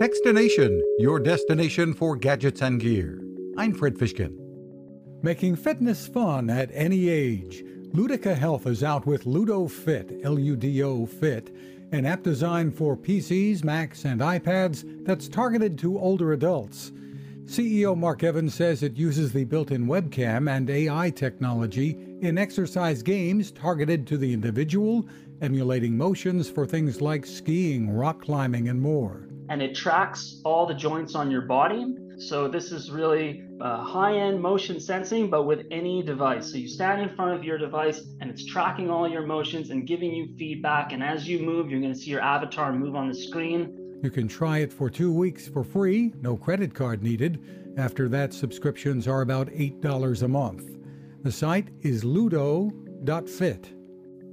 Techstination, your destination for gadgets and gear. I'm Fred Fishkin. Making fitness fun at any age. Ludica Health is out with Ludo Fit, L U D O Fit, an app designed for PCs, Macs, and iPads that's targeted to older adults. CEO Mark Evin says it uses the built in webcam and AI technology in exercise games targeted to the individual, emulating motions for things like skiing, rock climbing, and more. And it tracks all the joints on your body. So, this is really uh, high end motion sensing, but with any device. So, you stand in front of your device and it's tracking all your motions and giving you feedback. And as you move, you're going to see your avatar move on the screen. You can try it for two weeks for free, no credit card needed. After that, subscriptions are about $8 a month. The site is ludo.fit.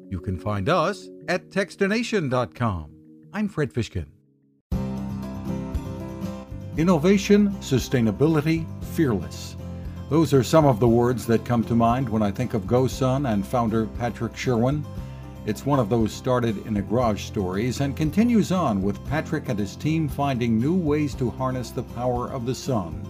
You can find us at techstination.com. I'm Fred Fishkin. Innovation, sustainability, fearless. Those are some of the words that come to mind when I think of GoSun and founder Patrick Sherwin. It's one of those started in a garage stories and continues on with Patrick and his team finding new ways to harness the power of the sun.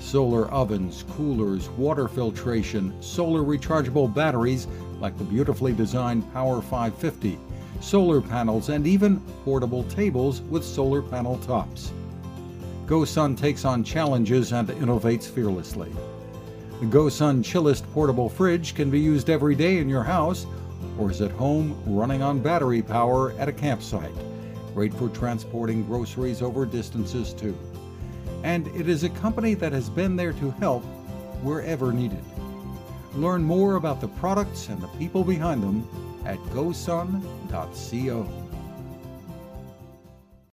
Solar ovens, coolers, water filtration, solar rechargeable batteries like the beautifully designed Power 550, solar panels, and even portable tables with solar panel tops. GoSun takes on challenges and innovates fearlessly. The GoSun Chillest portable fridge can be used every day in your house or is at home running on battery power at a campsite. Great for transporting groceries over distances too. And it is a company that has been there to help wherever needed. Learn more about the products and the people behind them at gosun.co.